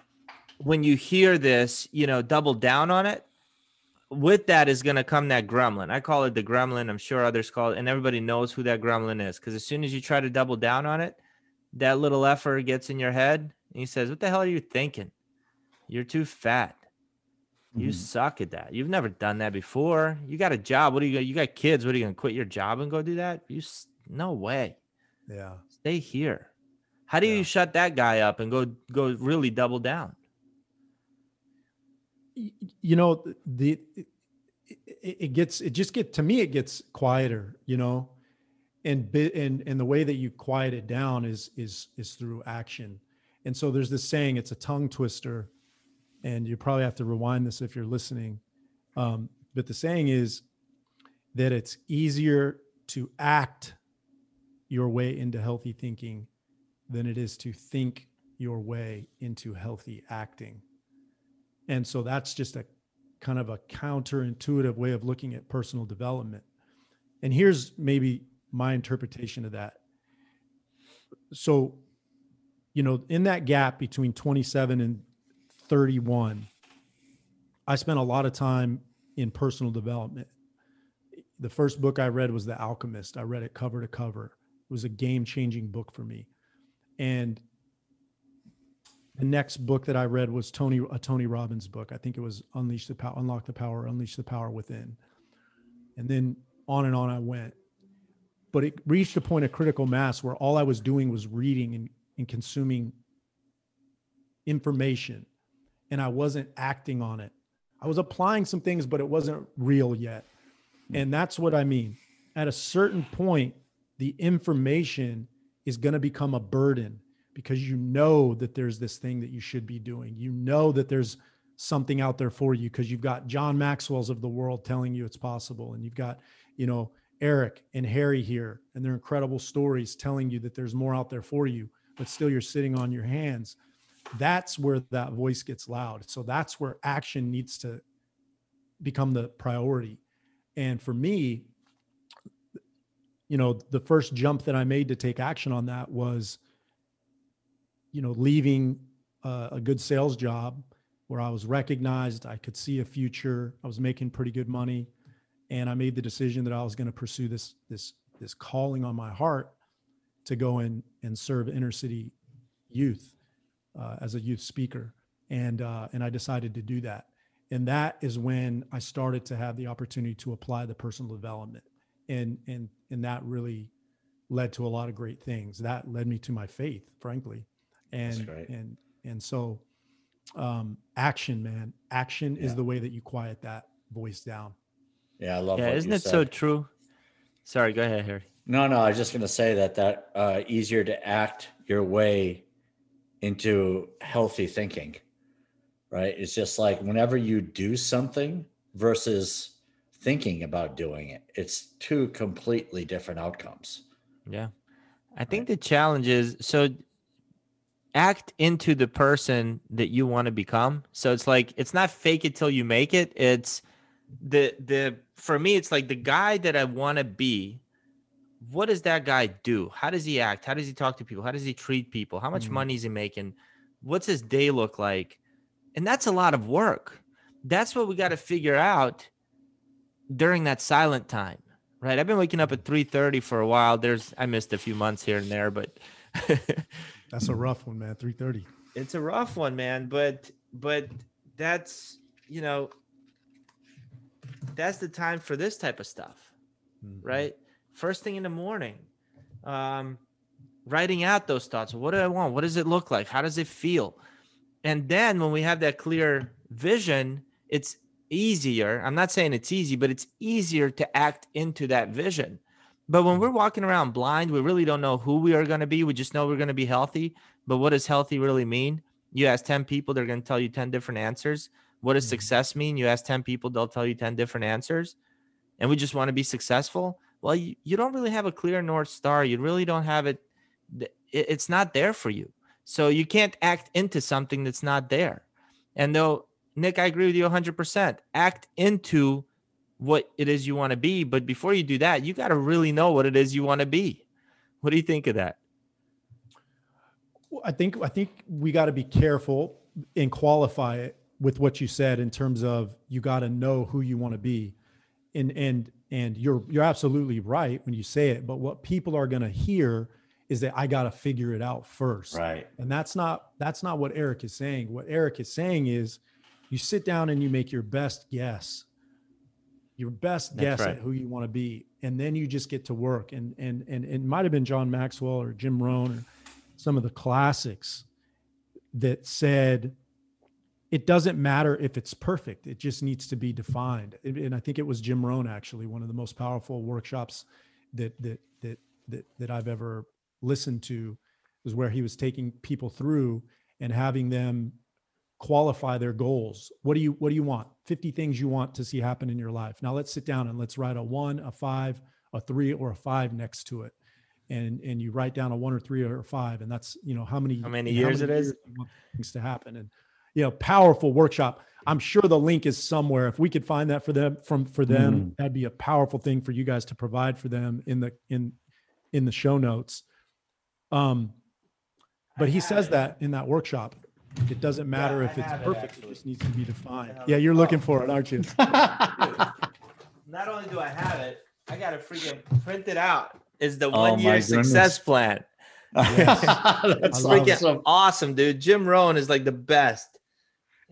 when you hear this, you know, double down on it, with that is going to come that gremlin. I call it the gremlin. I'm sure others call it, and everybody knows who that gremlin is. Because as soon as you try to double down on it, that little effort gets in your head, and he says, "What the hell are you thinking? You're too fat. You mm-hmm. suck at that. You've never done that before. You got a job. What are you? Got? You got kids. What are you going to quit your job and go do that? You no way. Yeah. Stay here. How do yeah. you shut that guy up and go go really double down? You know the it, it gets it just get to me it gets quieter. You know, and bit and and the way that you quiet it down is is is through action. And so there's this saying. It's a tongue twister, and you probably have to rewind this if you're listening. Um, but the saying is that it's easier to act your way into healthy thinking than it is to think your way into healthy acting. And so that's just a kind of a counterintuitive way of looking at personal development. And here's maybe my interpretation of that. So, you know, in that gap between 27 and 31, I spent a lot of time in personal development. The first book I read was The Alchemist. I read it cover to cover. It was a game changing book for me. And the next book that I read was Tony a Tony Robbins book. I think it was Unleash the Power, Unlock the Power, Unleash the Power Within. And then on and on I went. But it reached a point of critical mass where all I was doing was reading and, and consuming information and I wasn't acting on it. I was applying some things, but it wasn't real yet. Hmm. And that's what I mean. At a certain point, the information is going to become a burden because you know that there's this thing that you should be doing. You know that there's something out there for you because you've got John Maxwell's of the world telling you it's possible. And you've got, you know, Eric and Harry here and their incredible stories telling you that there's more out there for you, but still you're sitting on your hands. That's where that voice gets loud. So that's where action needs to become the priority. And for me, you know, the first jump that I made to take action on that was, you know, leaving a, a good sales job where I was recognized, I could see a future, I was making pretty good money, and I made the decision that I was going to pursue this this this calling on my heart to go in and serve inner city youth uh, as a youth speaker, and uh, and I decided to do that, and that is when I started to have the opportunity to apply the personal development and and and that really led to a lot of great things. That led me to my faith, frankly, and and and so um, action, man, action yeah. is the way that you quiet that voice down. Yeah, I love. Yeah, isn't it said. so true? Sorry, go ahead, Harry. No, no, I was just going to say that that uh, easier to act your way into healthy thinking, right? It's just like whenever you do something versus thinking about doing it. It's two completely different outcomes. Yeah. I think the challenge is so act into the person that you want to become. So it's like it's not fake it till you make it. It's the the for me it's like the guy that I want to be. What does that guy do? How does he act? How does he talk to people? How does he treat people? How much mm-hmm. money is he making? What's his day look like? And that's a lot of work. That's what we got to figure out during that silent time, right? I've been waking up at 3:30 for a while. There's I missed a few months here and there, but that's a rough one, man. 3:30. It's a rough one, man, but but that's you know that's the time for this type of stuff mm-hmm. right first thing in the morning um writing out those thoughts. What do i want? What does it look like? How does it feel? And then when we have that clear vision it's easier. I'm not saying it's easy but it's easier to act into that vision. But when we're walking around blind we really don't know who we are going to be. We just know we're going to be healthy. But what does healthy really mean? You ask 10 people they're going to tell you 10 different answers. What does mm-hmm. success mean? You ask 10 people they'll tell you 10 different answers. And we just want to be successful well you, you don't really have a clear north star you really don't have it it's not there for you so you can't act into something that's not there and though Nick, I agree with you 100%. Act into what it is you want to be. But before you do that, you got to really know what it is you want to be. What do you think of that? I think I think we got to be careful and qualify it with what you said in terms of you got to know who you want to be. And and and you're you're absolutely right when you say it, but what people are going to hear is that I got to figure it out first. Right. And that's not that's not what Eric is saying. What Eric is saying is you sit down and you make your best guess your best guess right. at who you want to be and then you just get to work and and and it might have been john maxwell or jim rohn or some of the classics that said it doesn't matter if it's perfect it just needs to be defined and i think it was jim rohn actually one of the most powerful workshops that that that that, that i've ever listened to was where he was taking people through and having them qualify their goals. What do you what do you want? 50 things you want to see happen in your life. Now let's sit down and let's write a 1, a 5, a 3 or a 5 next to it. And and you write down a 1 or 3 or 5 and that's, you know, how many how many years how many it years is things to happen and you know, powerful workshop. I'm sure the link is somewhere. If we could find that for them from for them, mm. that'd be a powerful thing for you guys to provide for them in the in in the show notes. Um but he says that in that workshop it doesn't matter Yeah, if it's perfect, it just needs to be defined. Yeah, you're looking for it, aren't you? Not only do I have it, I got to freaking print it out. Is the Oh one year success plan. That's freaking awesome. awesome, dude. Jim Rohn is like the best.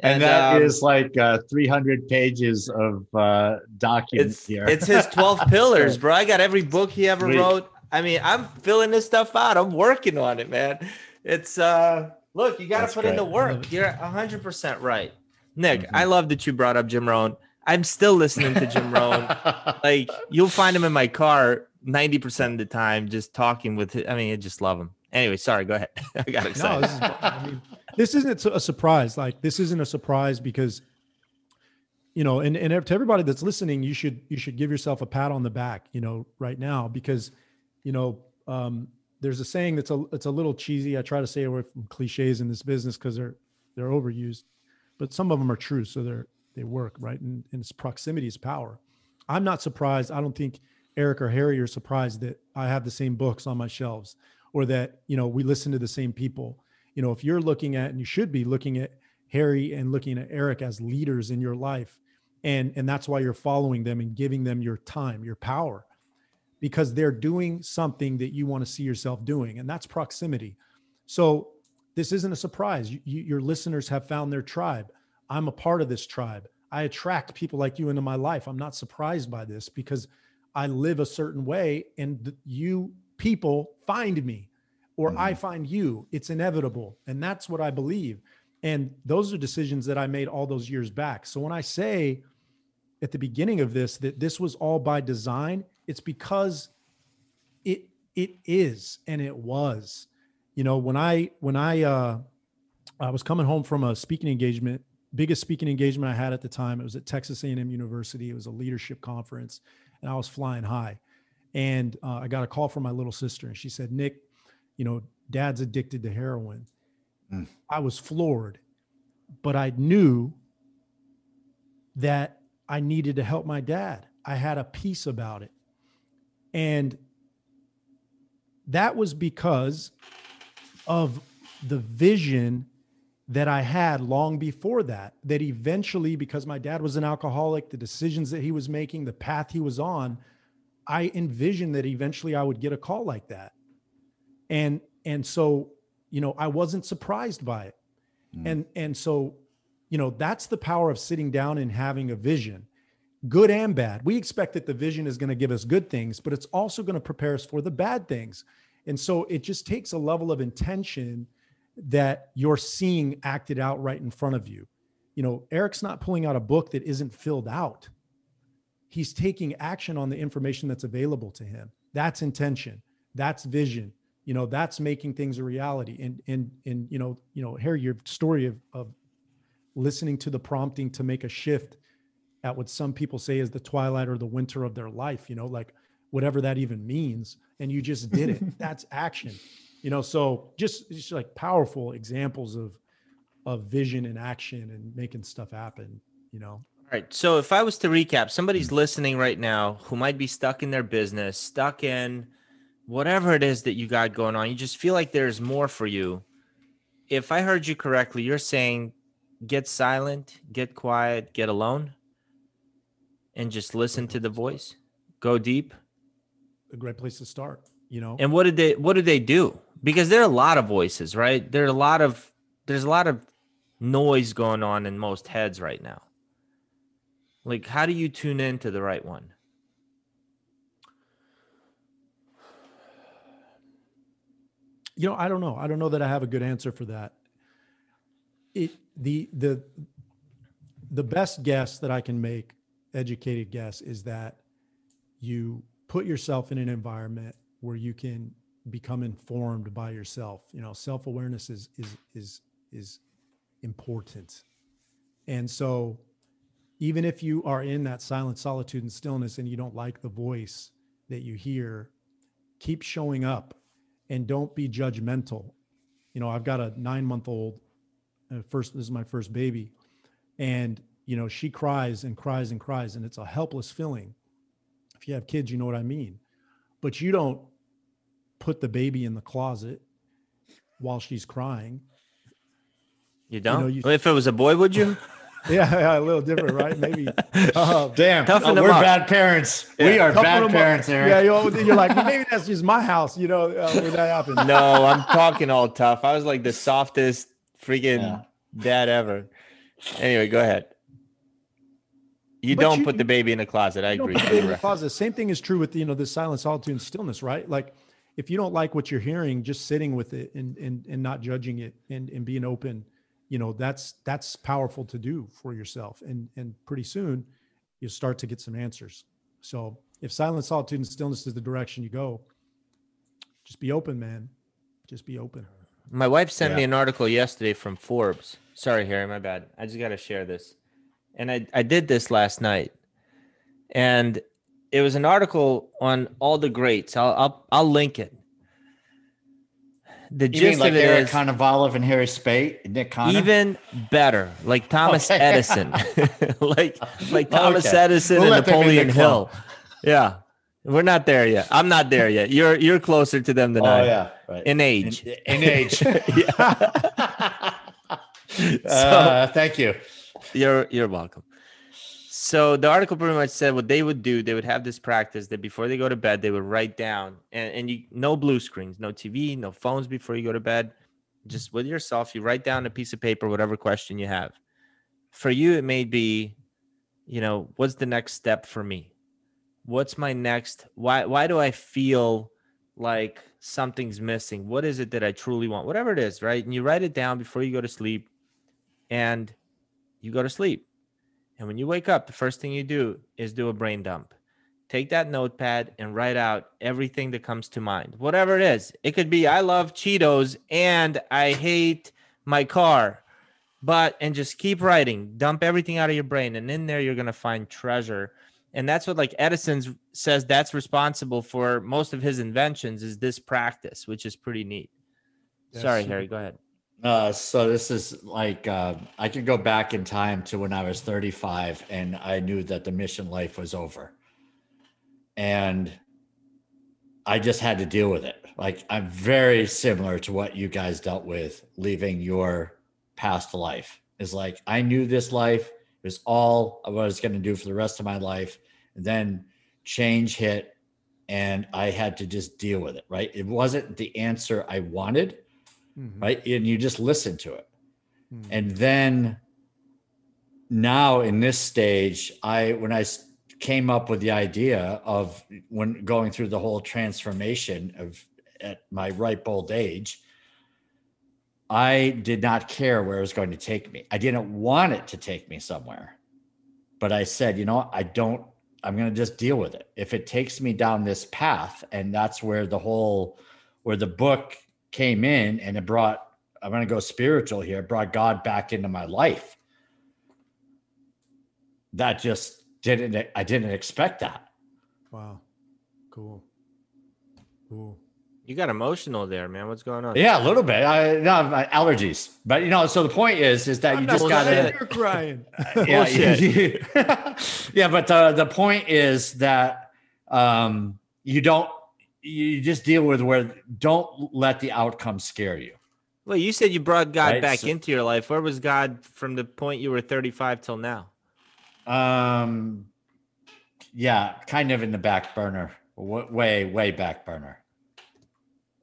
And, that is um, like uh, 300 pages of uh, documents it's here. it's his 12 pillars, bro. I got every book he ever Sweet. wrote. I mean, I'm filling this stuff out. I'm working on it, man. It's uh Look, you got to put great. in the work. You're 100% right. Nick, mm-hmm. I love that you brought up Jim Rohn. I'm still listening to Jim Rohn. like you'll find him in my car 90% of the time, just talking with him. I mean, I just love him. Anyway, sorry, go ahead. I got excited. No, this, is, I mean, this isn't a surprise. Like this isn't a surprise because you know, and, and to everybody that's listening, you should you should give yourself a pat on the back, you know, right now because, you know, um, there's a saying that's a it's a little cheesy. I try to stay away from cliches in this business because they're they're overused, but some of them are true, so they're they work right. And, and it's proximity is power. I'm not surprised. I don't think Eric or Harry are surprised that I have the same books on my shelves, or that you know we listen to the same people. You know, if you're looking at and you should be looking at Harry and looking at Eric as leaders in your life, and and that's why you're following them and giving them your time, your power because they're doing something that you want to see yourself doing, and that's proximity. So this isn't a surprise. You, you, your listeners have found their tribe. I'm a part of this tribe. I attract people like you into my life. I'm not surprised by this because I live a certain way, and you people find me, or mm-hmm. I find you. It's inevitable, and that's what I believe. And those are decisions that I made all those years back. So when I say at the beginning of this that this was all by design, it's because it it is and it was. You know, when I when I uh I was coming home from a speaking engagement, biggest speaking engagement I had at the time. It was at Texas A&M University. It was a leadership conference, and I was flying high. And uh, I got a call from my little sister, and she said, "Nick, you know, Dad's addicted to heroin." Mm. I was floored, but I knew that I needed to help my dad. I had a piece about it. And that was because of the vision that I had long before that. That eventually, because my dad was an alcoholic, the decisions that he was making, the path he was on, I envisioned that eventually I would get a call like that. And and so, you know, I wasn't surprised by it. Mm. And and so you know, that's the power of sitting down and having a vision, good and bad. We expect that the vision is going to give us good things, but it's also going to prepare us for the bad things. And so it just takes a level of intention that you're seeing acted out right in front of you. You know, Eric's not pulling out a book that isn't filled out. He's taking action on the information that's available to him. That's intention. That's vision. You know, that's making things a reality. And and and you know, you know, Harry, your story of of listening to the prompting to make a shift at what some people say is the twilight or the winter of their life, you know, like whatever that even means. And you just did it. That's action. You know, so just just like powerful examples of of vision and action and making stuff happen, you know. All right. So if I was to recap, somebody's listening right now who might be stuck in their business, stuck in whatever it is that you got going on, you just feel like there's more for you. If I heard you correctly, you're saying get silent, get quiet, get alone, and just listen to the voice. Go deep. A great place to start, you know. And what did they what did they do? Because there are a lot of voices, right? There are a lot of there's a lot of noise going on in most heads right now. Like how do you tune into the right one? You know, I don't know. I don't know that I have a good answer for that. It the the the best guess that I can make, educated guess, is that you put yourself in an environment where you can become informed by yourself. You know, self awareness is is is is important, and so even if you are in that silent solitude and stillness and you don't like the voice that you hear, keep showing up and don't be judgmental. You know, I've got a nine month old uh, first this is my first baby and you know she cries and cries and cries and it's a helpless feeling. If you have kids you know what i mean. But you don't put the baby in the closet while she's crying. You don't you know, you, if it was a boy would you yeah, yeah, a little different, right? Maybe. Uh, Damn, oh, we're up. bad parents. Yeah. We are bad parents, Eric. Yeah, you're, you're, like maybe that's just my house, you know, uh, when that happens. No, I'm talking all tough. I was like the softest freaking yeah. dad ever. Anyway, go ahead. You but don't you, put the baby in a closet. I agree. in the closet. Same thing is true with you know the silent solitude and stillness, right? Like if you don't like what you're hearing, just sitting with it and and and not judging it and and being open, you know that's that's powerful to do for yourself. And and pretty soon you start to get some answers. So if silence solitude and stillness is the direction you go, just be open, man. Just be open. My wife sent yeah. me an article yesterday from Forbes. Sorry, Harry, my bad. I just got to share this. And I, I did this last night. And it was an article on all the greats. I'll I'll, I'll link it. The you gist like of it Eric is Konovalov and Harry Spate, Nick Connor? Even better, like Thomas okay. Edison, like like Thomas okay. Edison we'll and Napoleon Hill. Yeah, we're not there yet. I'm not there yet. You're you're closer to them than oh, I. Oh yeah, right. In age. In, in age. uh, so, thank you. You're you're welcome. So the article pretty much said what they would do. They would have this practice that before they go to bed, they would write down and, and you no blue screens, no TV, no phones before you go to bed. Just with yourself, you write down a piece of paper, whatever question you have. For you, it may be, you know, what's the next step for me? what's my next why why do i feel like something's missing what is it that i truly want whatever it is right and you write it down before you go to sleep and you go to sleep and when you wake up the first thing you do is do a brain dump. Take that notepad and write out everything that comes to mind. Whatever it is. It could be i love cheetos and i hate my car. But and just keep writing. Dump everything out of your brain and in there you're going to find treasure. And that's what like Edison says that's responsible for most of his inventions is this practice which is pretty neat. Sorry harry go ahead uh, so this is like uh, i could go back in time to when i was 35 and i knew that the mission life was over. And i just had to deal with it. Like i'm very similar to what you guys dealt with leaving your past life. Is like i knew this life. It was all what I was going to do for the rest of my life. And then change hit and I had to just deal with it, right? It wasn't the answer I wanted, mm-hmm. right? And you just listen to it. Mm-hmm. And then now in this stage, I when I came up with the idea of when going through the whole transformation of at my ripe old age, I did not care where it was going to take me. I didn't want it to take me somewhere. But I said, you know, I don't, I'm going to just deal with it. If it takes me down this path, and that's where the whole, where the book came in and it brought, I'm going to go spiritual here, brought God back into my life. That just didn't, I didn't expect that. Wow. Cool. Cool. You got emotional there, man. What's going on? Yeah, a little bit. I no my allergies, but you know. So the point is, is that I'm you just got to. You're crying. yeah, yeah. But the the point is that um, you don't. You just deal with where. Don't let the outcome scare you. Well, you said you brought God right? back so, into your life. Where was God from the point you were 35 till now? Um, yeah, kind of in the back burner, way, way back burner.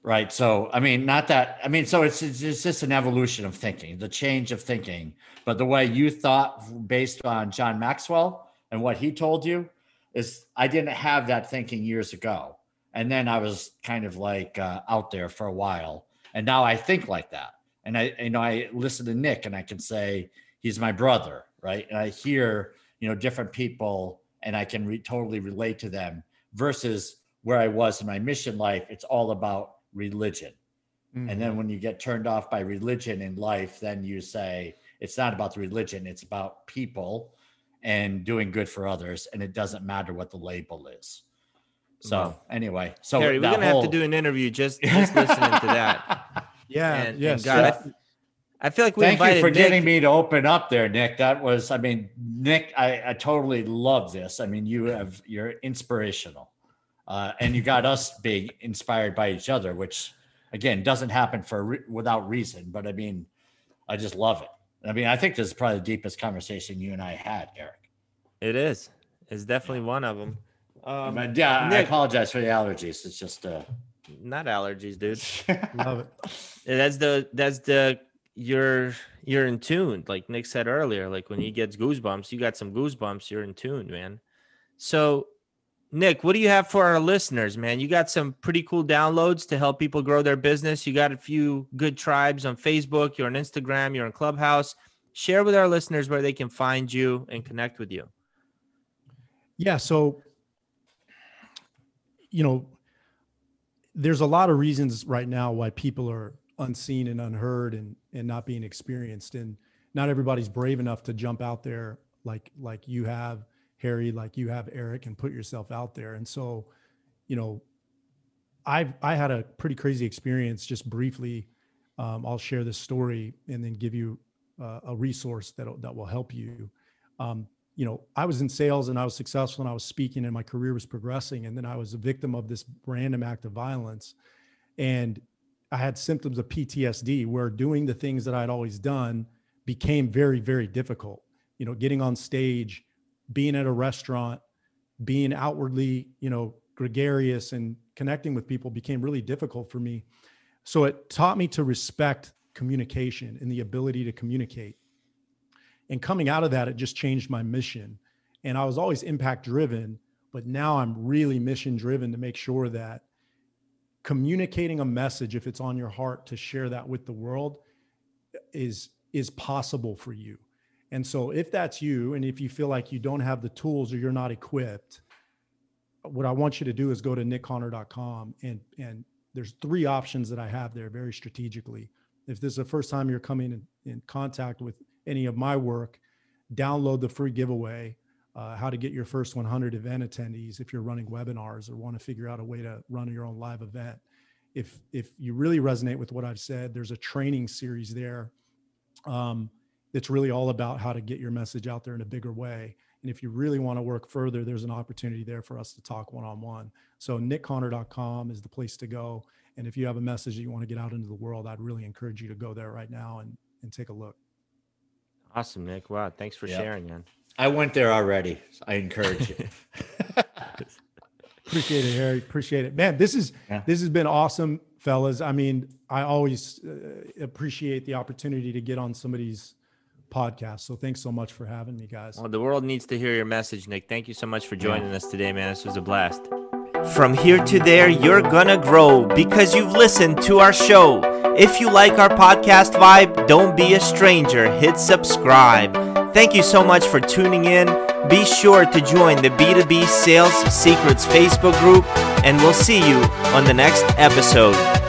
Right. So, I mean, not that, I mean, so it's, it's, it's just an evolution of thinking, the change of thinking. But the way you thought based on John Maxwell and what he told you is I didn't have that thinking years ago. And then I was kind of like uh, out there for a while. And now I think like that. And I, you know, I listen to Nick and I can say, he's my brother. Right. And I hear, you know, different people and I can re- totally relate to them versus where I was in my mission life. It's all about religion. Mm-hmm. And then mm-hmm. when you get turned off by religion in life, then you say, it's not about the religion, it's about people and doing good for others. And it doesn't matter what the label is. So anyway, so Harry, we're gonna whole... have to do an interview just, just listening to that. Yeah, and, yes. And God, yeah. I, I, feel like we thank you for Nick. getting me to open up there, Nick. That was, I mean, Nick, I, I totally love this. I mean, you have you're inspirational, uh, and you got us being inspired by each other, which again doesn't happen for re- without reason but i mean i just love it i mean i think this is probably the deepest conversation you and i had eric it is it's definitely one of them um, but yeah Nick, i apologize for the allergies it's just uh not allergies dude love it that's the that's the you're you're in tune like nick said earlier like when he gets goosebumps you got some goosebumps you're in tune man so Nick, what do you have for our listeners, man? You got some pretty cool downloads to help people grow their business. You got a few good tribes on Facebook, you're on Instagram, you're on Clubhouse. Share with our listeners where they can find you and connect with you. Yeah, so you know, there's a lot of reasons right now why people are unseen and unheard and and not being experienced and not everybody's brave enough to jump out there like like you have Harry, like you have Eric, and put yourself out there. And so, you know, I've I had a pretty crazy experience. Just briefly, um, I'll share this story and then give you uh, a resource that that will help you. Um, you know, I was in sales and I was successful and I was speaking and my career was progressing, and then I was a victim of this random act of violence, and I had symptoms of PTSD where doing the things that I'd always done became very very difficult. You know, getting on stage being at a restaurant, being outwardly, you know, gregarious and connecting with people became really difficult for me. So it taught me to respect communication and the ability to communicate. And coming out of that, it just changed my mission. And I was always impact driven, but now I'm really mission driven to make sure that communicating a message, if it's on your heart to share that with the world, is is possible for you. And so if that's you, and if you feel like you don't have the tools or you're not equipped, what I want you to do is go to nickconnor.com and and there's three options that I have there very strategically. If this is the first time you're coming in, in contact with any of my work, download the free giveaway, uh, how to get your first 100 event attendees if you're running webinars or want to figure out a way to run your own live event. If if you really resonate with what I've said, there's a training series there. Um, it's really all about how to get your message out there in a bigger way. And if you really want to work further, there's an opportunity there for us to talk one on one. So, nickconnor.com is the place to go. And if you have a message that you want to get out into the world, I'd really encourage you to go there right now and, and take a look. Awesome, Nick. Wow. Thanks for yep. sharing, man. I went there already. I encourage you. Appreciate it, Harry. Appreciate it, man. This is yeah. this has been awesome, fellas. I mean, I always uh, appreciate the opportunity to get on somebody's podcast. So thanks so much for having me, guys. Well, the world needs to hear your message, Nick. Thank you so much for joining yeah. us today, man. This was a blast. From here to there, you're gonna grow because you've listened to our show. If you like our podcast vibe, don't be a stranger. Hit subscribe. Thank you so much for tuning in. Be sure to join the B2B Sales Secrets Facebook group, and we'll see you on the next episode.